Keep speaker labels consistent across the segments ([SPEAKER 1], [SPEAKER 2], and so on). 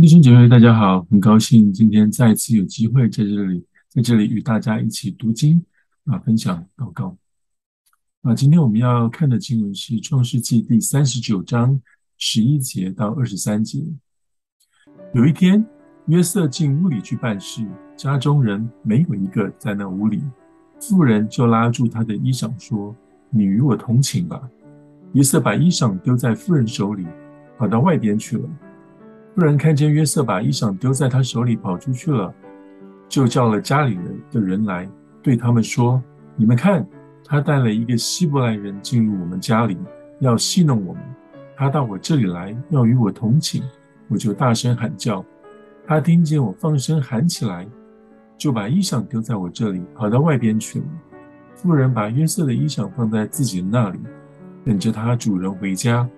[SPEAKER 1] 弟兄姐妹，大家好，很高兴今天再次有机会在这里，在这里与大家一起读经啊，分享祷告啊。今天我们要看的经文是《创世记》第三十九章十一节到二十三节。有一天，约瑟进屋里去办事，家中人没有一个在那屋里，妇人就拉住他的衣裳说：“你与我同寝吧。”约瑟把衣裳丢在妇人手里，跑到外边去了。妇人看见约瑟把衣裳丢在他手里跑出去了，就叫了家里人的人来，对他们说：“你们看，他带了一个希伯来人进入我们家里，要戏弄我们。他到我这里来，要与我同寝，我就大声喊叫。他听见我放声喊起来，就把衣裳丢在我这里，跑到外边去了。妇人把约瑟的衣裳放在自己那里，等着他主人回家，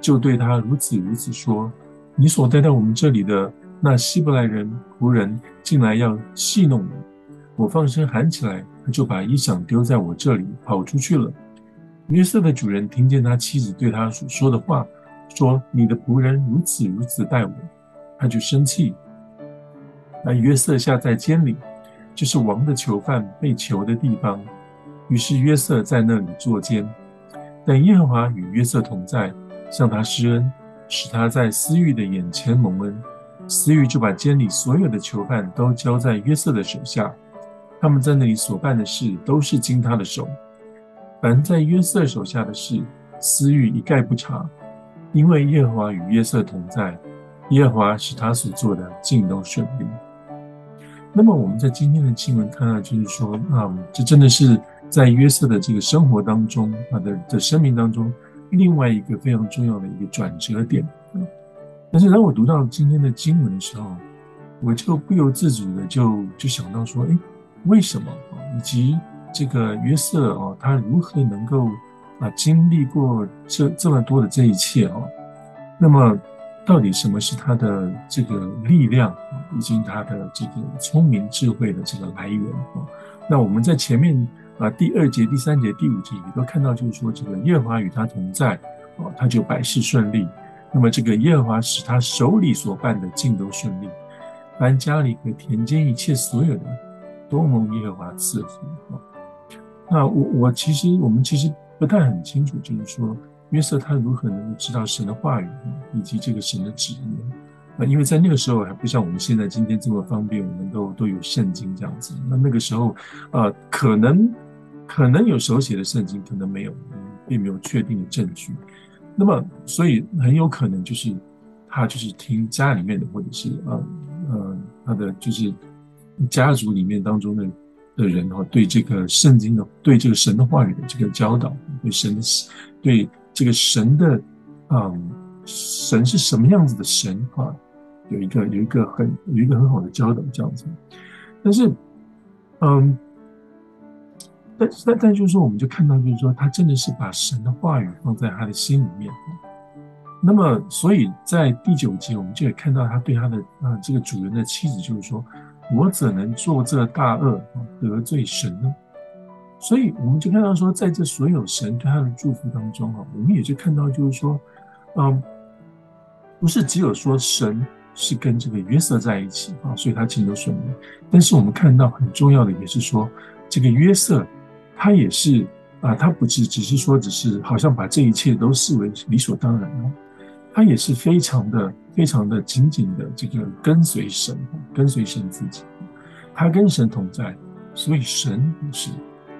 [SPEAKER 1] 就对他如此如此说。”你所带到我们这里的那希伯来人仆人进来要戏弄你，我放声喊起来，他就把衣裳丢在我这里，跑出去了。约瑟的主人听见他妻子对他所说的话，说：“你的仆人如此如此待我。”他就生气。那约瑟下在监里，就是王的囚犯被囚的地方。于是约瑟在那里坐监，但耶和华与约瑟同在，向他施恩。使他在私欲的眼前蒙恩，私欲就把监里所有的囚犯都交在约瑟的手下，他们在那里所办的事都是经他的手。凡在约瑟手下的事，私欲一概不查，因为耶和华与约瑟同在，耶和华使他所做的尽都顺利。那么我们在今天的经文看到，就是说，啊，这真的是在约瑟的这个生活当中，他的的生命当中。另外一个非常重要的一个转折点，但是当我读到今天的经文的时候，我就不由自主的就就想到说，哎，为什么啊？以及这个约瑟啊，他如何能够啊经历过这这么多的这一切啊？那么，到底什么是他的这个力量，以及他的这个聪明智慧的这个来源啊？那我们在前面。啊，第二节、第三节、第五节也都看到，就是说这个耶和华与他同在，啊，他就百事顺利。那么这个耶和华使他手里所办的尽都顺利，凡家里和田间一切所有的，都蒙耶和华赐福。啊，那我我其实我们其实不太很清楚，就是说约瑟他如何能够知道神的话语，以及这个神的旨意。啊，因为在那个时候还不像我们现在今天这么方便，我们都都有圣经这样子。那那个时候，呃，可能。可能有手写的圣经，可能没有，并没有确定的证据。那么，所以很有可能就是他就是听家里面的，或者是呃呃他的就是家族里面当中的的人哈，对这个圣经的，对这个神的话语的这个教导，对神的对这个神的嗯神是什么样子的神哈，有一个有一个很有一个很好的教导这样子。但是嗯。但但但就是说，我们就看到，就是说，他真的是把神的话语放在他的心里面。那么，所以在第九节，我们就也看到他对他的啊这个主人的妻子，就是说，我怎能做这大恶得罪神呢？所以，我们就看到说，在这所有神对他的祝福当中啊，我们也就看到，就是说，嗯，不是只有说神是跟这个约瑟在一起啊，所以他尽都顺利。但是我们看到很重要的也是说，这个约瑟。他也是啊，他不是只是说，只是好像把这一切都视为理所当然了。他也是非常的、非常的紧紧的这个跟随神，跟随神自己。他跟神同在，所以神也是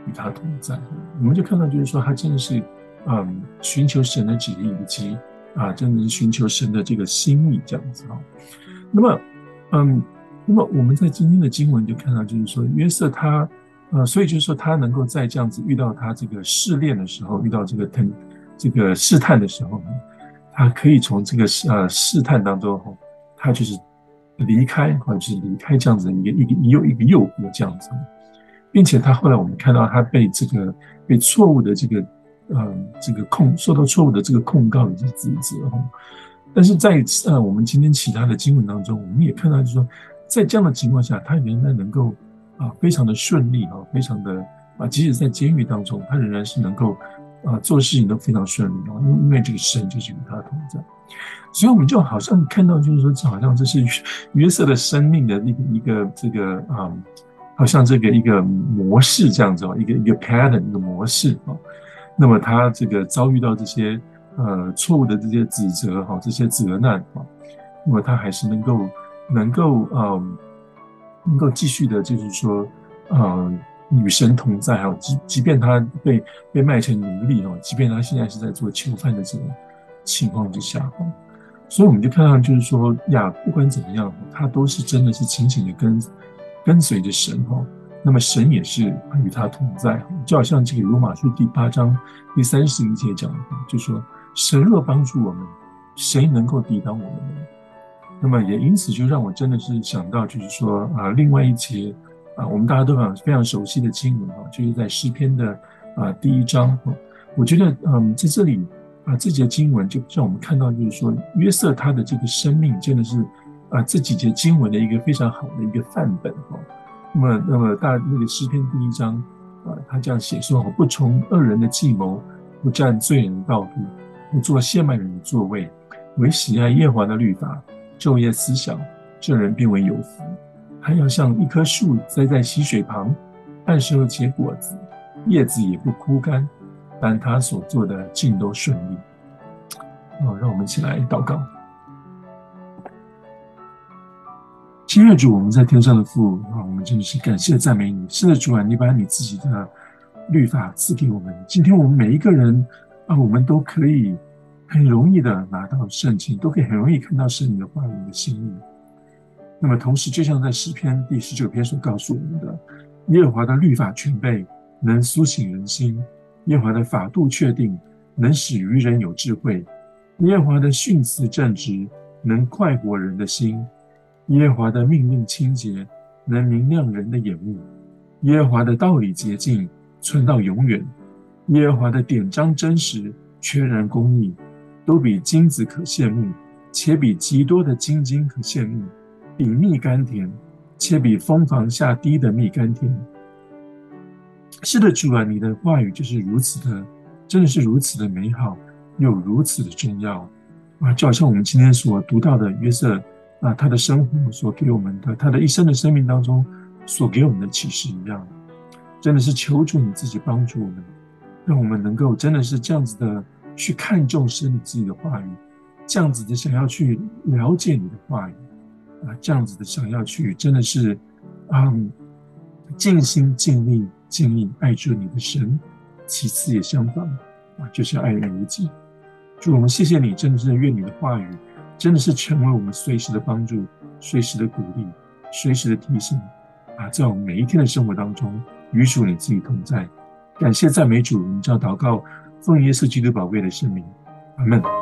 [SPEAKER 1] 与他同在。我们就看到，就是说，他真的是嗯，寻求神的旨意，以及啊，真的是寻求神的这个心意这样子哈。那么，嗯，那么我们在今天的经文就看到，就是说，约瑟他。呃，所以就是说，他能够在这样子遇到他这个试炼的时候，遇到这个腾这个试探的时候，他可以从这个呃试探当中，他就是离开，或者是离开这样子一个一个一又一个诱惑这样子，并且他后来我们看到他被这个被错误的这个呃这个控受到错误的这个控告以及指责，但是在呃我们今天其他的经文当中，我们也看到就是说，在这样的情况下，他仍然能够。啊，非常的顺利啊，非常的啊，即使在监狱当中，他仍然是能够啊，做事情都非常顺利啊，因为因为这个神就是与他同在，所以我们就好像看到，就是说，这好像这是约瑟的生命的一个一个这个啊、好像这个一个模式这样子哦，一个一个 pattern 一个模式啊。那么他这个遭遇到这些呃错误的这些指责哈，这些责难啊，那么他还是能够能够嗯，能够继续的，就是说呃。与神同在哈，即即便他被被卖成奴隶哦，即便他现在是在做囚犯的这种情况之下哈，所以我们就看到就是说呀，不管怎么样，他都是真的是紧紧的跟跟随着神哈。那么神也是与他同在，就好像这个罗马书第八章第三十一节讲的，就说神若帮助我们，谁能够抵挡我们呢？那么也因此就让我真的是想到，就是说啊，另外一节。啊，我们大家都很非常熟悉的经文啊，就是在诗篇的啊第一章。我觉得，嗯，在这里啊，这节经文就让我们看到，就是说约瑟他的这个生命真的是啊这几节经文的一个非常好的一个范本哈。那么，那么大那个诗篇第一章啊，他这样写说：不从恶人的计谋，不站罪人的道路，不坐亵慢人的座位，唯喜爱耶和华的律法，昼夜思想，这人便为有福。还要像一棵树栽在溪水旁，按时候结果子，叶子也不枯干，但他所做的尽都顺利。哦，让我们一起来祷告。亲爱主，我们在天上的父啊，我们真的是感谢赞美你。是的，主啊，你把你自己的律法赐给我们。今天我们每一个人啊，我们都可以很容易的拿到圣经，都可以很容易看到神你的话语的心意。那么，同时，就像在诗篇第十九篇所告诉我们的，耶和华的律法全备，能苏醒人心；耶和华的法度确定，能使愚人有智慧；耶和华的训词正直，能快活人的心；耶和华的命令清洁，能明亮人的眼目；耶和华的道理洁净，存到永远；耶和华的典章真实，全然公义，都比金子可羡慕，且比极多的金金可羡慕。比蜜甘甜，且比蜂房下滴的蜜甘甜。是的，主啊，你的话语就是如此的，真的是如此的美好，又如此的重要啊！就好像我们今天所读到的约瑟啊，他的生活所给我们的，他的一生的生命当中所给我们的启示一样，真的是求主你自己帮助我们，让我们能够真的是这样子的去看重神你自己的话语，这样子的想要去了解你的话语。啊，这样子的想要去，真的是，嗯，尽心尽力尽力爱着你的神，其次也相反，啊，就是要爱人如己。主，我们谢谢你，真的是愿你的话语，真的是成为我们随时的帮助，随时的鼓励，随时的提醒，啊，在我们每一天的生活当中，与主你自己同在。感谢赞美主，我们这样祷告，奉耶稣基督宝贵的圣名，阿门。